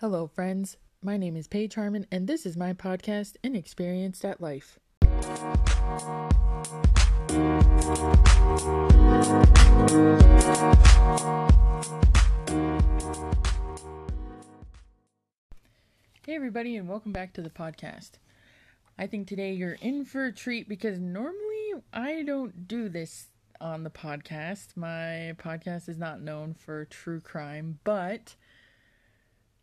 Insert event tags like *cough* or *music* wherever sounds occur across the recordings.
Hello, friends. My name is Paige Harmon, and this is my podcast, Inexperienced at Life. Hey, everybody, and welcome back to the podcast. I think today you're in for a treat because normally I don't do this on the podcast. My podcast is not known for true crime, but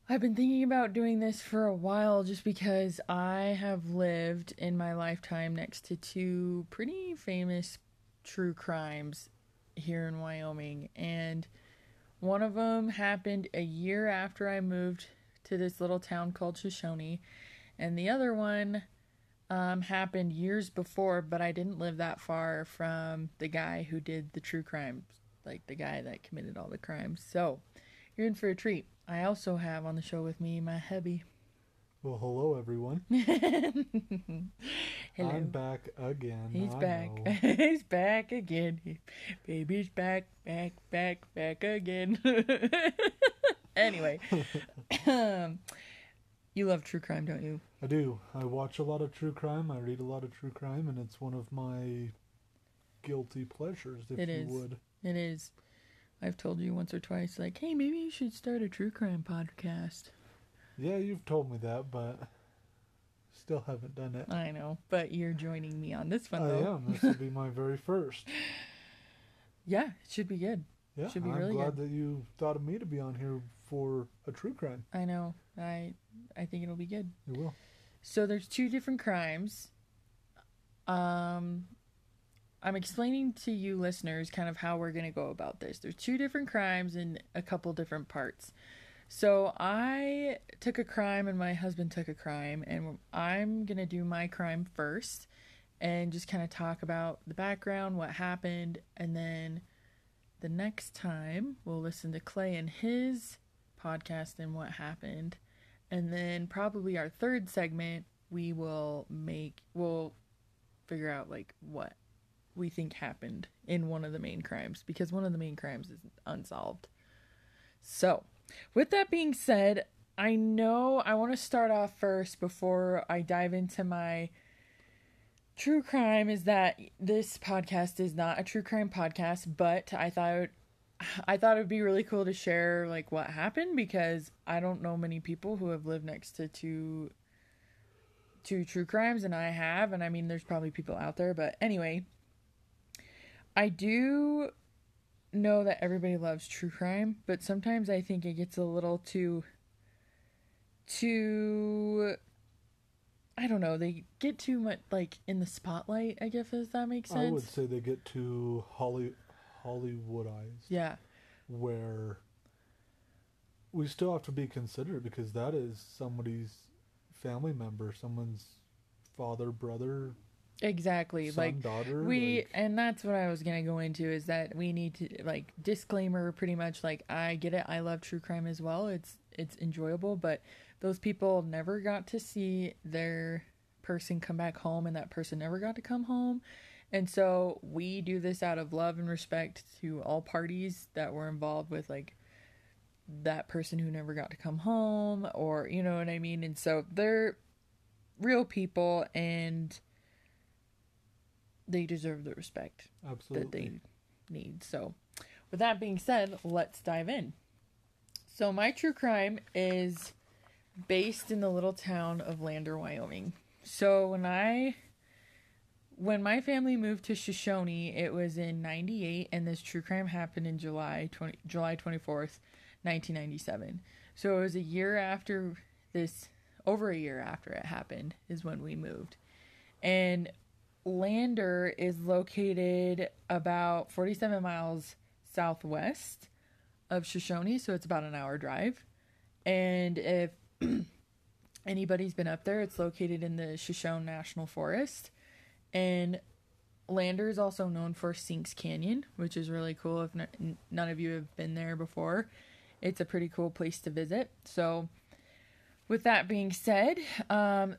I've been thinking about doing this for a while just because I have lived in my lifetime next to two pretty famous true crimes here in Wyoming. And one of them happened a year after I moved to this little town called Shoshone. And the other one um, happened years before, but I didn't live that far from the guy who did the true crimes, like the guy that committed all the crimes. So you're in for a treat. I also have on the show with me my hubby. Well, hello everyone. *laughs* Hello. I'm back again. He's I back. *laughs* He's back again. Baby's back, back, back, back again. *laughs* anyway, um, you love true crime, don't you? I do. I watch a lot of true crime. I read a lot of true crime, and it's one of my guilty pleasures, if It you is. would. It is. I've told you once or twice, like, hey, maybe you should start a true crime podcast. Yeah, you've told me that, but still haven't done it. I know, but you're joining me on this one, I though. am. This will be my very first. *laughs* Yeah, it should be good. Yeah, Should be I'm really glad that you thought of me to be on here for a true crime. I know. I I think it'll be good. It will. So there's two different crimes. Um I'm explaining to you listeners kind of how we're going to go about this. There's two different crimes in a couple different parts. So I took a crime and my husband took a crime and I'm going to do my crime first and just kind of talk about the background, what happened, and then the next time we'll listen to Clay and his podcast and what happened. And then probably our third segment we will make we'll figure out like what we think happened in one of the main crimes because one of the main crimes is unsolved. So, with that being said, I know I want to start off first before I dive into my true crime is that this podcast is not a true crime podcast, but I thought I thought it would be really cool to share like what happened because I don't know many people who have lived next to two two true crimes and I have and I mean there's probably people out there but anyway I do know that everybody loves true crime but sometimes I think it gets a little too too I don't know they get too much like in the spotlight I guess if that makes sense I would say they get too Holly Hollywoodized. yeah where we still have to be considerate because that is somebody's family member, someone's father, brother, exactly son, like daughter. we like- and that's what i was gonna go into is that we need to like disclaimer pretty much like i get it i love true crime as well it's it's enjoyable but those people never got to see their person come back home and that person never got to come home and so we do this out of love and respect to all parties that were involved with like that person who never got to come home or you know what i mean and so they're real people and they deserve the respect absolutely. that they need. So, with that being said, let's dive in. So, my true crime is based in the little town of Lander, Wyoming. So, when I when my family moved to Shoshone, it was in 98 and this true crime happened in July 20 July 24th, 1997. So, it was a year after this over a year after it happened is when we moved. And Lander is located about 47 miles southwest of Shoshone, so it's about an hour drive. And if *clears throat* anybody's been up there, it's located in the Shoshone National Forest. And Lander is also known for Sinks Canyon, which is really cool if none of you have been there before. It's a pretty cool place to visit. So, with that being said, um,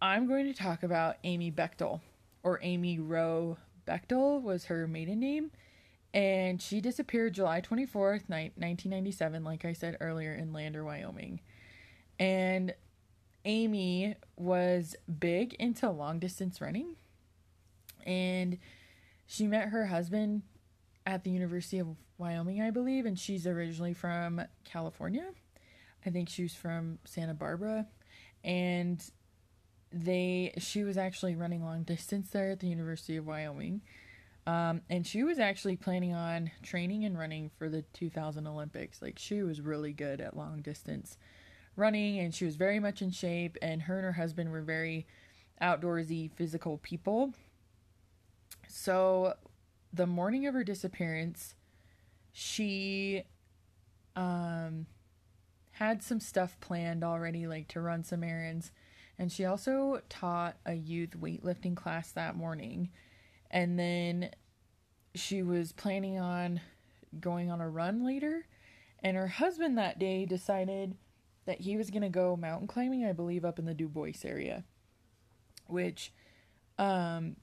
I'm going to talk about Amy Bechtel, or Amy Wroe Bechtel was her maiden name, and she disappeared July 24th, ni- 1997, like I said earlier, in Lander, Wyoming. And Amy was big into long distance running. And she met her husband at the University of Wyoming, I believe, and she's originally from California. I think she was from Santa Barbara. And they she was actually running long distance there at the University of Wyoming. Um, and she was actually planning on training and running for the 2000 Olympics. Like she was really good at long distance running and she was very much in shape and her and her husband were very outdoorsy physical people. So the morning of her disappearance, she um had some stuff planned already like to run some errands and she also taught a youth weightlifting class that morning. And then she was planning on going on a run later. And her husband that day decided that he was going to go mountain climbing, I believe, up in the Dubois area, which um,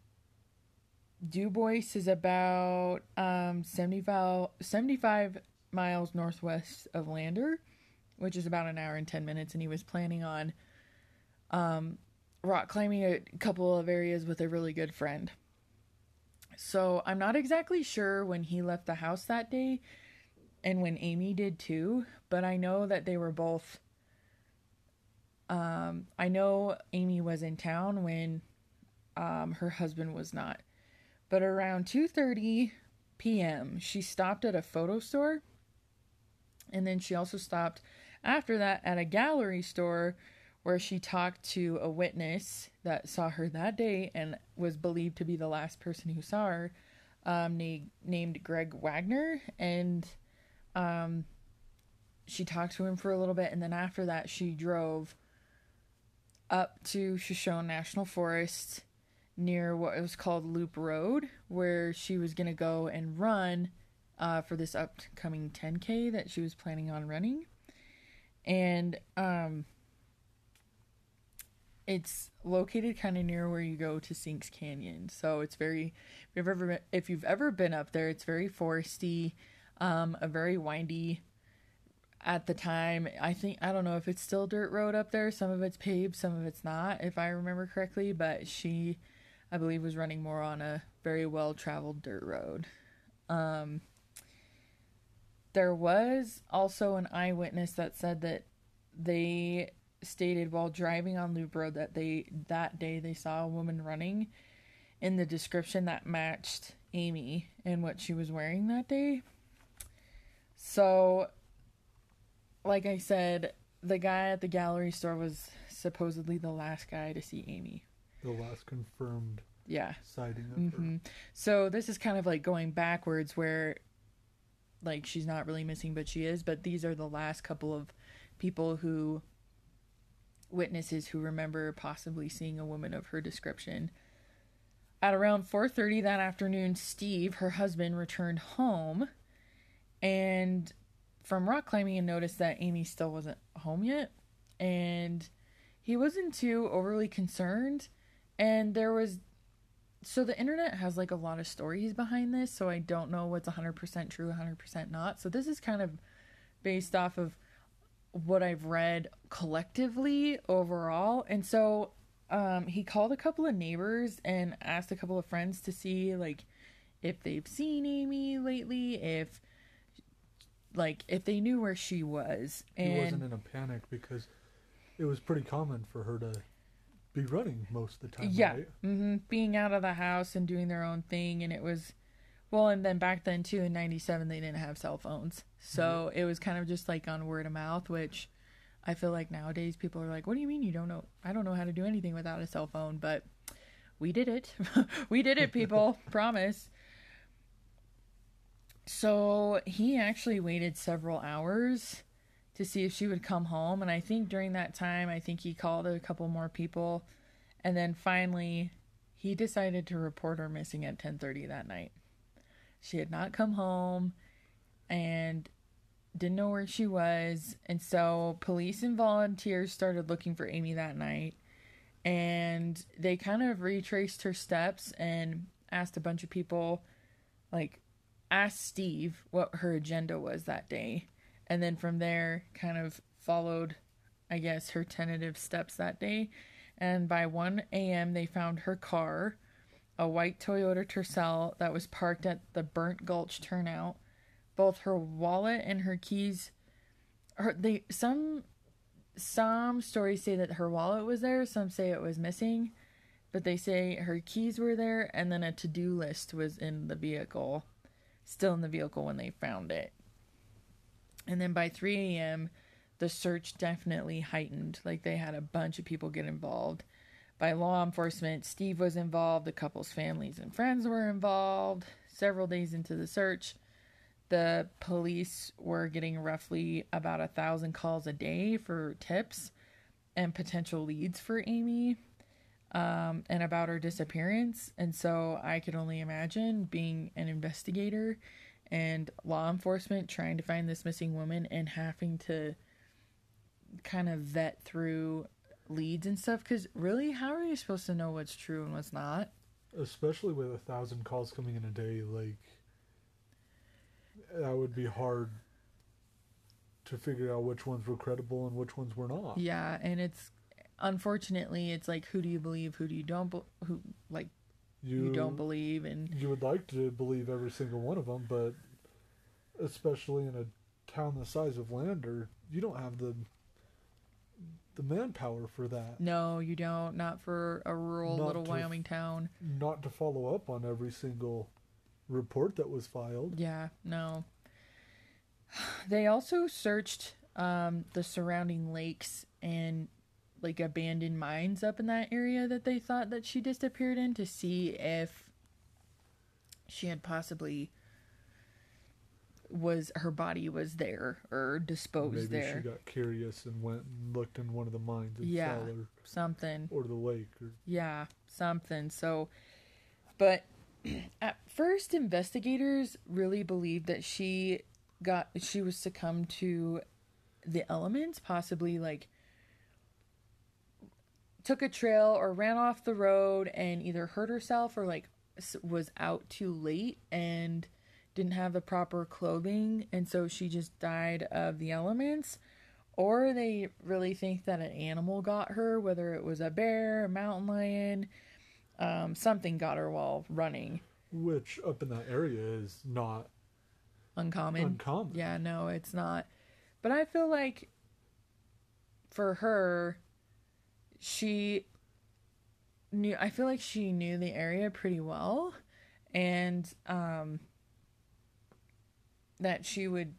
Dubois is about um, 75, 75 miles northwest of Lander, which is about an hour and 10 minutes. And he was planning on um, rock climbing a couple of areas with a really good friend. So I'm not exactly sure when he left the house that day and when Amy did too, but I know that they were both um I know Amy was in town when um her husband was not. But around 2:30 p.m., she stopped at a photo store and then she also stopped after that at a gallery store where she talked to a witness that saw her that day and was believed to be the last person who saw her, um, na- named Greg Wagner. And um, she talked to him for a little bit, and then after that, she drove up to Shoshone National Forest near what was called Loop Road, where she was going to go and run uh, for this upcoming 10K that she was planning on running. And um, it's located kind of near where you go to Sinks Canyon. So it's very if you've ever been, if you've ever been up there, it's very foresty, um, a very windy at the time. I think I don't know if it's still dirt road up there. Some of it's paved, some of it's not, if I remember correctly, but she I believe was running more on a very well traveled dirt road. Um there was also an eyewitness that said that they stated while driving on Loop Road that they that day they saw a woman running in the description that matched Amy and what she was wearing that day. So like I said, the guy at the gallery store was supposedly the last guy to see Amy. The last confirmed yeah sighting of mm-hmm. her. So this is kind of like going backwards where like she's not really missing but she is, but these are the last couple of people who witnesses who remember possibly seeing a woman of her description. At around 4:30 that afternoon, Steve, her husband, returned home and from rock climbing and noticed that Amy still wasn't home yet and he wasn't too overly concerned and there was so the internet has like a lot of stories behind this so I don't know what's 100% true 100% not. So this is kind of based off of what I've read collectively overall. And so um, he called a couple of neighbors and asked a couple of friends to see like if they've seen Amy lately, if like if they knew where she was. And He wasn't in a panic because it was pretty common for her to be running most of the time. yeah, right? hmm being out of the house and doing their own thing, and it was well, and then back then too in '97 they didn't have cell phones, so mm-hmm. it was kind of just like on word of mouth, which I feel like nowadays people are like, "What do you mean you don't know? I don't know how to do anything without a cell phone," but we did it. *laughs* we did it, people. *laughs* Promise. So he actually waited several hours to see if she would come home. And I think during that time, I think he called a couple more people. And then finally, he decided to report her missing at 10:30 that night. She had not come home and didn't know where she was. And so police and volunteers started looking for Amy that night. And they kind of retraced her steps and asked a bunch of people, like, asked Steve what her agenda was that day. And then from there, kind of followed I guess, her tentative steps that day. And by 1 a.m., they found her car, a white Toyota Tercel that was parked at the Burnt Gulch turnout. Both her wallet and her keys. Her, they some some stories say that her wallet was there. Some say it was missing, but they say her keys were there, and then a to-do list was in the vehicle, still in the vehicle when they found it. And then by 3 a.m., the search definitely heightened. Like they had a bunch of people get involved. By law enforcement, Steve was involved, the couple's families and friends were involved. Several days into the search, the police were getting roughly about a thousand calls a day for tips and potential leads for Amy um, and about her disappearance. And so I could only imagine being an investigator and law enforcement trying to find this missing woman and having to kind of vet through leads and stuff because really how are you supposed to know what's true and what's not? Especially with a thousand calls coming in a day like that would be hard to figure out which ones were credible and which ones were not. Yeah and it's unfortunately it's like who do you believe who do you don't be- who like you, you don't believe and you would like to believe every single one of them but especially in a town the size of lander you don't have the the manpower for that. No, you don't. Not for a rural not little Wyoming town. Not to follow up on every single report that was filed. Yeah, no. They also searched um, the surrounding lakes and like abandoned mines up in that area that they thought that she disappeared in to see if she had possibly was her body was there or disposed Maybe there. she got curious and went and looked in one of the mines and yeah, saw her, something or the lake or yeah, something. So, but *clears throat* at first, investigators really believed that she got she was succumbed to the elements, possibly like took a trail or ran off the road and either hurt herself or like was out too late and didn't have the proper clothing and so she just died of the elements. Or they really think that an animal got her whether it was a bear a mountain lion um, something got her while running. Which up in that area is not uncommon. uncommon. Yeah no it's not. But i feel like for her she knew i feel like she knew the area pretty well. And um that she would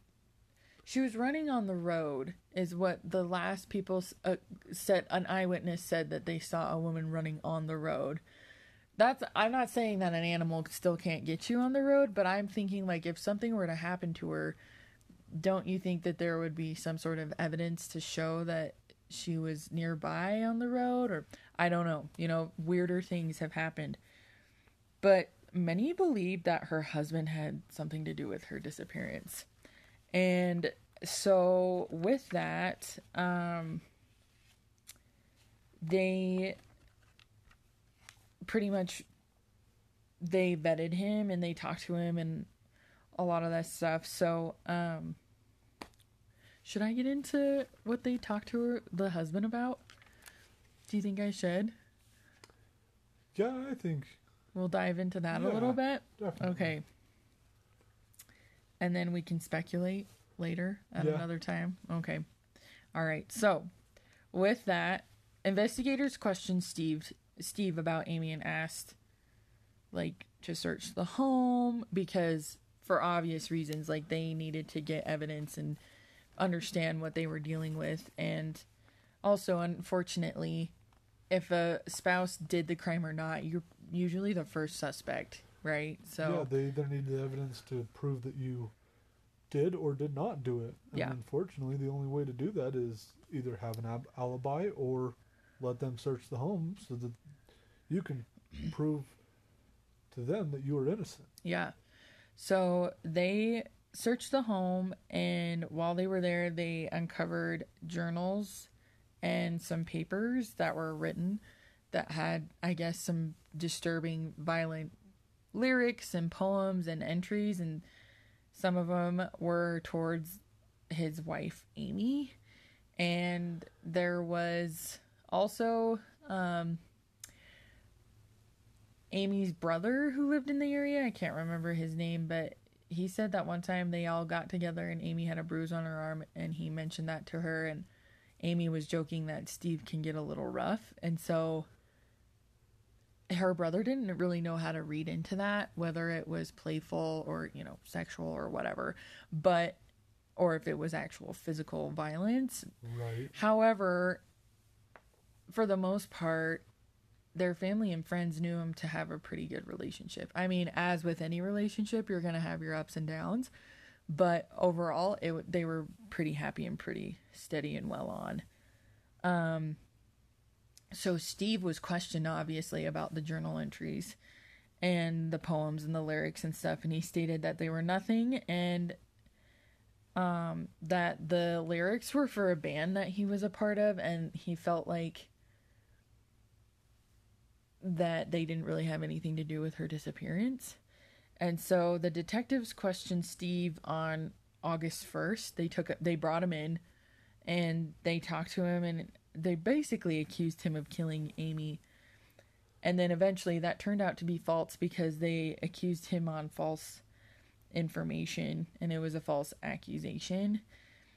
she was running on the road is what the last people uh, said an eyewitness said that they saw a woman running on the road. That's i'm not saying that an animal still can't get you on the road but i'm thinking like if something were to happen to her don't you think that there would be some sort of evidence to show that she was nearby on the road? Or i don't know you know weirder things have happened. But many believe that her husband had something to do with her disappearance. And so with that, um, they pretty much they vetted him and they talked to him and a lot of that stuff. So, um, should I get into what they talked to her, the husband about? Do you think I should? Yeah, I think We'll dive into that yeah, a little bit. Definitely. Okay. And then we can speculate later at yeah. another time. Okay. All right. So, with that, investigators questioned Steve Steve about Amy and asked like to search the home because for obvious reasons like they needed to get evidence and understand what they were dealing with and also unfortunately if a spouse did the crime or not you're usually the first suspect, right? So yeah, they either need the evidence to prove that you did or did not do it. And yeah. Unfortunately, the only way to do that is either have an ab- alibi or let them search the home so that you can *clears throat* prove to them that you are innocent. Yeah. So they searched the home, and while they were there, they uncovered journals and some papers that were written that had, I guess, some disturbing, violent lyrics and poems and entries, and some of them were towards his wife, Amy. And there was also um, Amy's brother who lived in the area. I can't remember his name, but he said that one time they all got together and Amy had a bruise on her arm and he mentioned that to her and Amy was joking that Steve can get a little rough and so her brother didn't really know how to read into that whether it was playful or you know sexual or whatever but or if it was actual physical violence. Right. however for the most part their family and friends knew him to have a pretty good relationship. I mean as with any relationship you're going to have your ups and downs but overall it they were pretty happy and pretty steady and well on. Um so Steve was questioned obviously about the journal entries and the poems and the lyrics and stuff and he stated that they were nothing and um that the lyrics were for a band that he was a part of and he felt like that they didn't really have anything to do with her disappearance. And so the detectives questioned Steve on August 1st. They took they brought him in and they talked to him and they basically accused him of killing Amy. And then eventually that turned out to be false because they accused him on false information and it was a false accusation.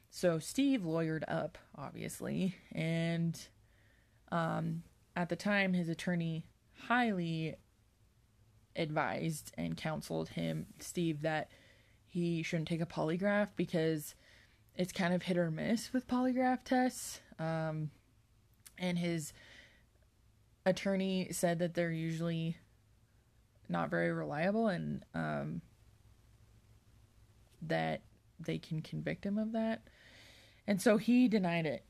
So Steve lawyered up, obviously, and um, at the time his attorney highly advised and counseled him, Steve, that he shouldn't take a polygraph because it's kind of hit or miss with polygraph tests. Um, and his attorney said that they're usually not very reliable and um, that they can convict him of that. And so he denied it.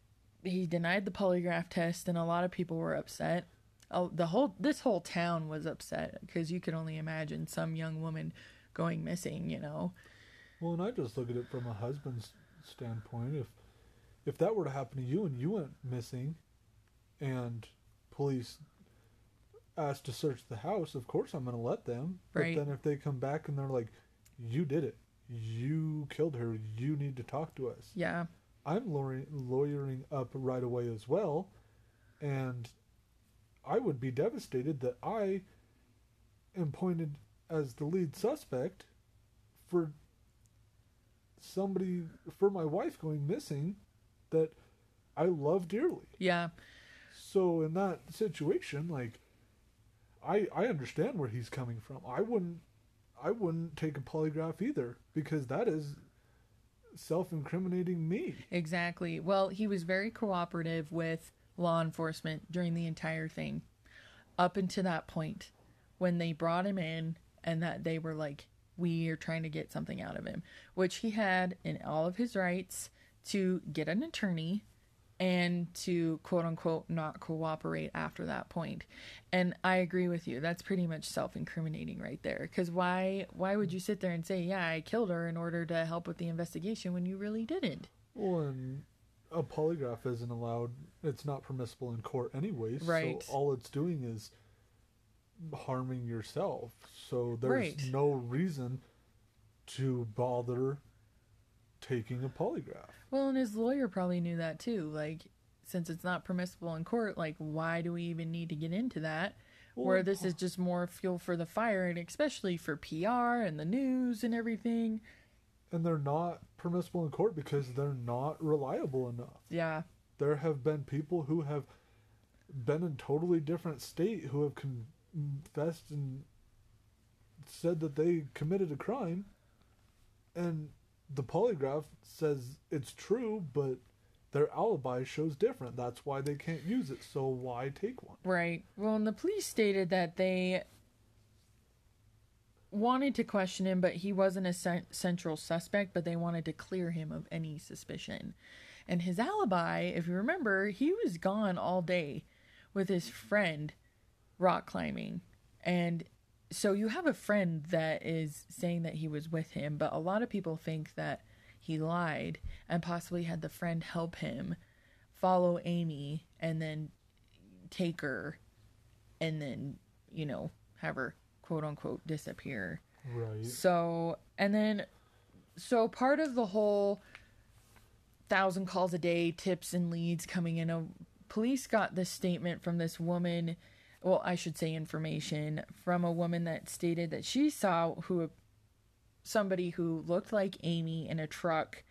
He denied the polygraph test, and a lot of people were upset. Oh, the whole this whole town was upset because you could only imagine some young woman going missing. You know, Well, and I just look at it from a husband's standpoint. If if that were to happen to you and you went missing, and police asked to search the house, of course I'm going to let them. Right. But then if they come back and they're like, "You did it. You killed her. You need to talk to us." yeah, I'm lawyering, lawyering up right away as well, and I would be devastated that I am pointed as the lead suspect for somebody for my wife going missing that I love dearly. yeah, So in that situation, like I I understand where he's coming from. I wouldn't I wouldn't take a polygraph either because that is self-incriminating me. exactly. Well, he was very cooperative with law enforcement during the entire thing, up until that point when they brought him in and that they were like, "We are trying to get something out of him," which he had in all of his rights to get an attorney and to quote unquote not cooperate after that point. And I agree with you. That's pretty much self-incriminating right there. Cuz why why would you sit there and say, "Yeah, I killed her in order to help with the investigation" when you really didn't? Well, and a polygraph isn't allowed. It's not permissible in court anyways. Right. So all it's doing is harming yourself. So there's Right. no reason to bother taking a polygraph. Well, and his lawyer probably knew that too. Like since it's not permissible in court, like why do we even need to get into that? Where this is just more fuel for the fire and especially for PR and the news and everything. And they're not permissible in court because they're not reliable enough. Yeah. There have been people who have been in totally different state who have confessed and said that they committed a crime and the polygraph says it's true but their alibi shows different that's why they can't use it so why take one Right. Well, and the police stated that they wanted to question him, but he wasn't a cen- central suspect, but they wanted to clear him of any suspicion. And his alibi, if you remember, he was gone all day with his friend rock climbing. And so you have a friend that is saying that he was with him, but a lot of people think that he lied and possibly had the friend help him follow Amy and then take her and then, you know, have her quote unquote disappear. right So, and then, so part of the whole thousand calls a day, tips and leads coming in. A, police got this statement from this woman. Well, I should say information from a woman that stated that she saw who somebody who looked like Amy in a truck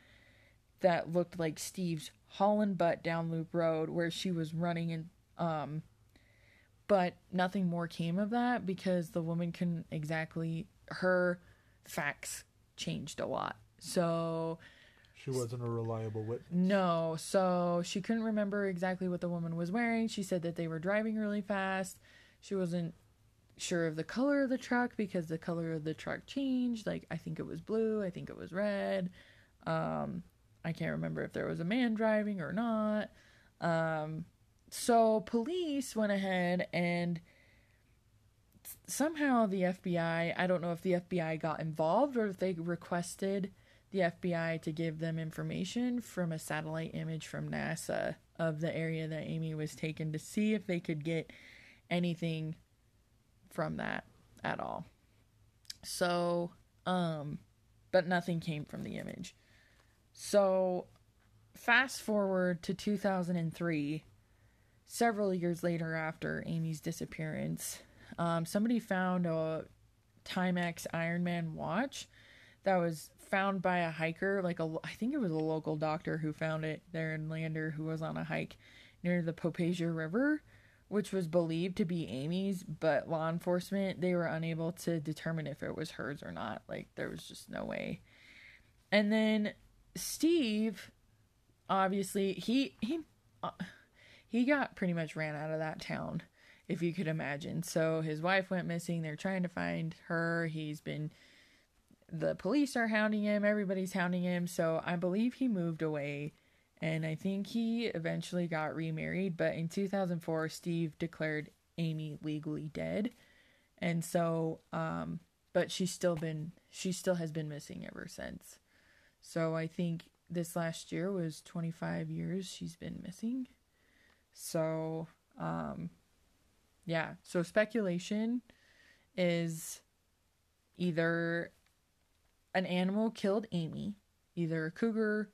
that looked like Steve's hauling butt down Loop Road where she was running and um but nothing more came of that because the woman couldn't exactly her facts changed a lot. So She wasn't a reliable witness. no, so she couldn't remember exactly what the woman was wearing. She said that they were driving really fast. She wasn't sure of the color of the truck because the color of the truck changed. Like I think it was blue, I think it was red. Um I can't remember if there was a man driving or not. Um so police went ahead and somehow the FBI, I don't know if the FBI got involved or if they requested the FBI to give them information from a satellite image from NASA of the area that Amy was taken to see if they could get anything from that at all. So, um, but nothing came from the image. So, fast forward to 2003, several years later after Amy's disappearance, um, somebody found a Timex Ironman watch that was found by a hiker, like a I think it was a local doctor who found it there in Lander who was on a hike near the Popo Agie River, which was believed to be Amy's, but law enforcement they were unable to determine if it was hers or not. Like there was just no way. And then Steve obviously he he he got pretty much ran out of that town if you could imagine. So his wife went missing. They're trying to find her. He's been the police are hounding him, everybody's hounding him. So I believe he moved away and I think he eventually got remarried, but in 2004 Steve declared Amy legally dead. And so um but she's still been she still has been missing ever since. So I think this last year was 25 years she's been missing. So um yeah, so speculation is either an animal killed Amy, either a cougar,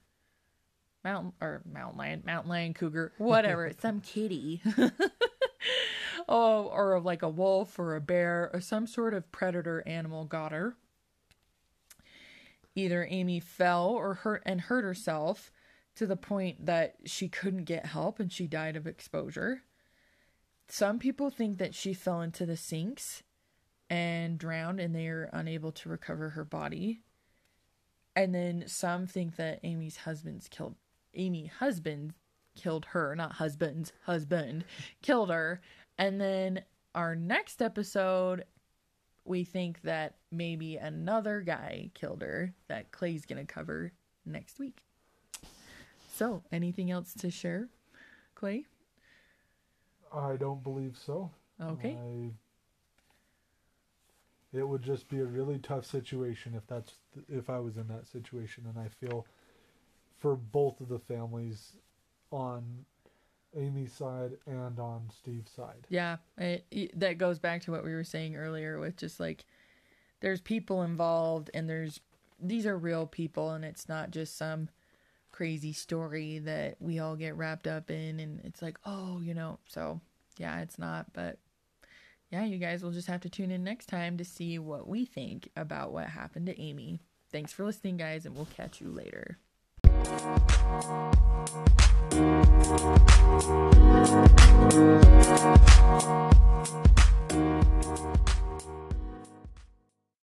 mountain or mountain lion, mountain lion, cougar, whatever, *laughs* some kitty. *laughs* oh, or like a wolf or a bear or some sort of predator animal got her. Either Amy fell or hurt and hurt herself to the point that she couldn't get help and she died of exposure. Some people think that she fell into the sinks and drowned and they are unable to recover her body. And then some think that Amy's husband's killed Amy husband killed her, not husband's husband killed her. And then our next episode we think that maybe another guy killed her that Clay's going to cover next week. So, anything else to share, Clay? I don't believe so. Okay. I, it would just be a really tough situation if that's if I was in that situation, and I feel for both of the families on Amy's side and on Steve's side. Yeah, it, it, that goes back to what we were saying earlier with just like there's people involved and there's these are real people and it's not just some crazy story that we all get wrapped up in and it's like, "Oh, you know." So, yeah, it's not, but yeah, you guys will just have to tune in next time to see what we think about what happened to Amy. Thanks for listening, guys, and we'll catch you later.